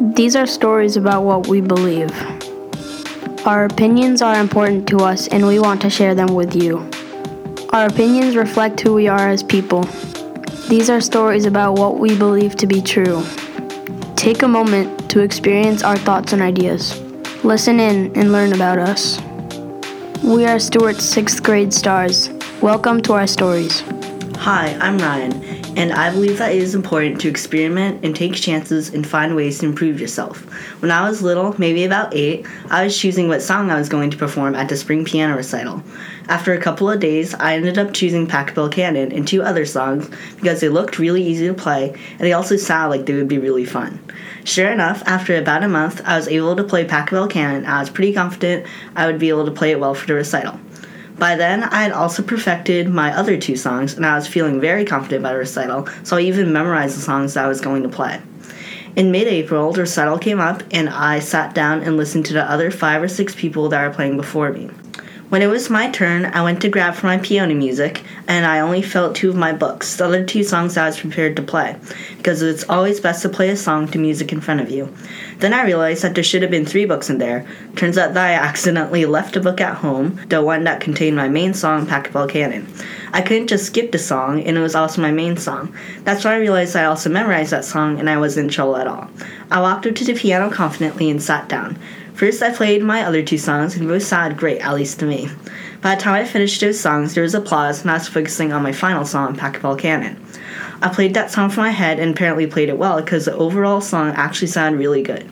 These are stories about what we believe. Our opinions are important to us and we want to share them with you. Our opinions reflect who we are as people. These are stories about what we believe to be true. Take a moment to experience our thoughts and ideas. Listen in and learn about us. We are Stewart's sixth grade stars. Welcome to our stories. Hi, I'm Ryan, and I believe that it is important to experiment and take chances and find ways to improve yourself. When I was little, maybe about eight, I was choosing what song I was going to perform at the spring piano recital. After a couple of days, I ended up choosing Pachelbel Canon and two other songs because they looked really easy to play and they also sounded like they would be really fun. Sure enough, after about a month, I was able to play Pachelbel Canon. I was pretty confident I would be able to play it well for the recital. By then, I had also perfected my other two songs, and I was feeling very confident about the recital, so I even memorized the songs I was going to play. In mid April, the recital came up, and I sat down and listened to the other five or six people that were playing before me. When it was my turn, I went to grab for my piano music, and I only felt two of my books, the other two songs I was prepared to play, because it's always best to play a song to music in front of you. Then I realized that there should have been three books in there. Turns out that I accidentally left a book at home, the one that contained my main song, Pachelbel Canon. I couldn't just skip the song, and it was also my main song. That's when I realized I also memorized that song, and I wasn't in trouble at all. I walked up to the piano confidently and sat down. First, I played my other two songs, and both sounded great, at least to me. By the time I finished those songs, there was applause, and I was focusing on my final song, Pachelbel Canon. I played that song from my head and apparently played it well because the overall song actually sounded really good.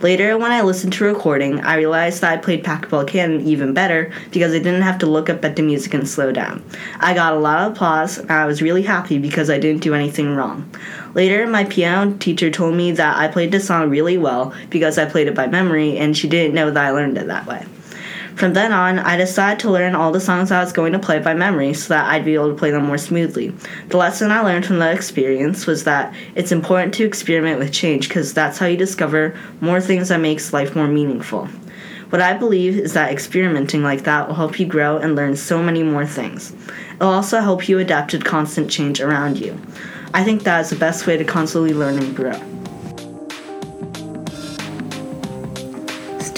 Later, when I listened to recording, I realized that I played Pachelbel Canon even better because I didn't have to look up at the music and slow down. I got a lot of applause, and I was really happy because I didn't do anything wrong. Later, my piano teacher told me that I played the song really well because I played it by memory, and she didn't know that I learned it that way. From then on, I decided to learn all the songs I was going to play by memory so that I'd be able to play them more smoothly. The lesson I learned from the experience was that it's important to experiment with change because that's how you discover more things that makes life more meaningful. What I believe is that experimenting like that will help you grow and learn so many more things. It'll also help you adapt to constant change around you. I think that is the best way to constantly learn and grow.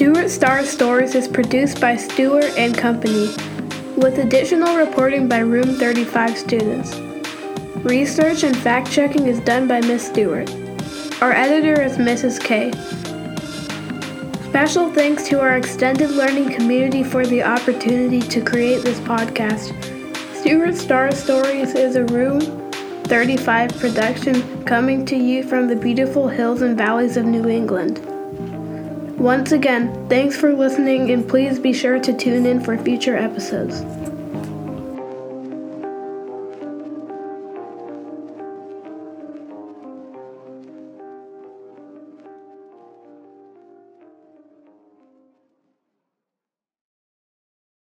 Stewart Star Stories is produced by Stewart and Company, with additional reporting by Room 35 students. Research and fact checking is done by Miss Stewart. Our editor is Mrs. K. Special thanks to our extended learning community for the opportunity to create this podcast. Stewart Star Stories is a Room 35 production coming to you from the beautiful hills and valleys of New England. Once again, thanks for listening and please be sure to tune in for future episodes.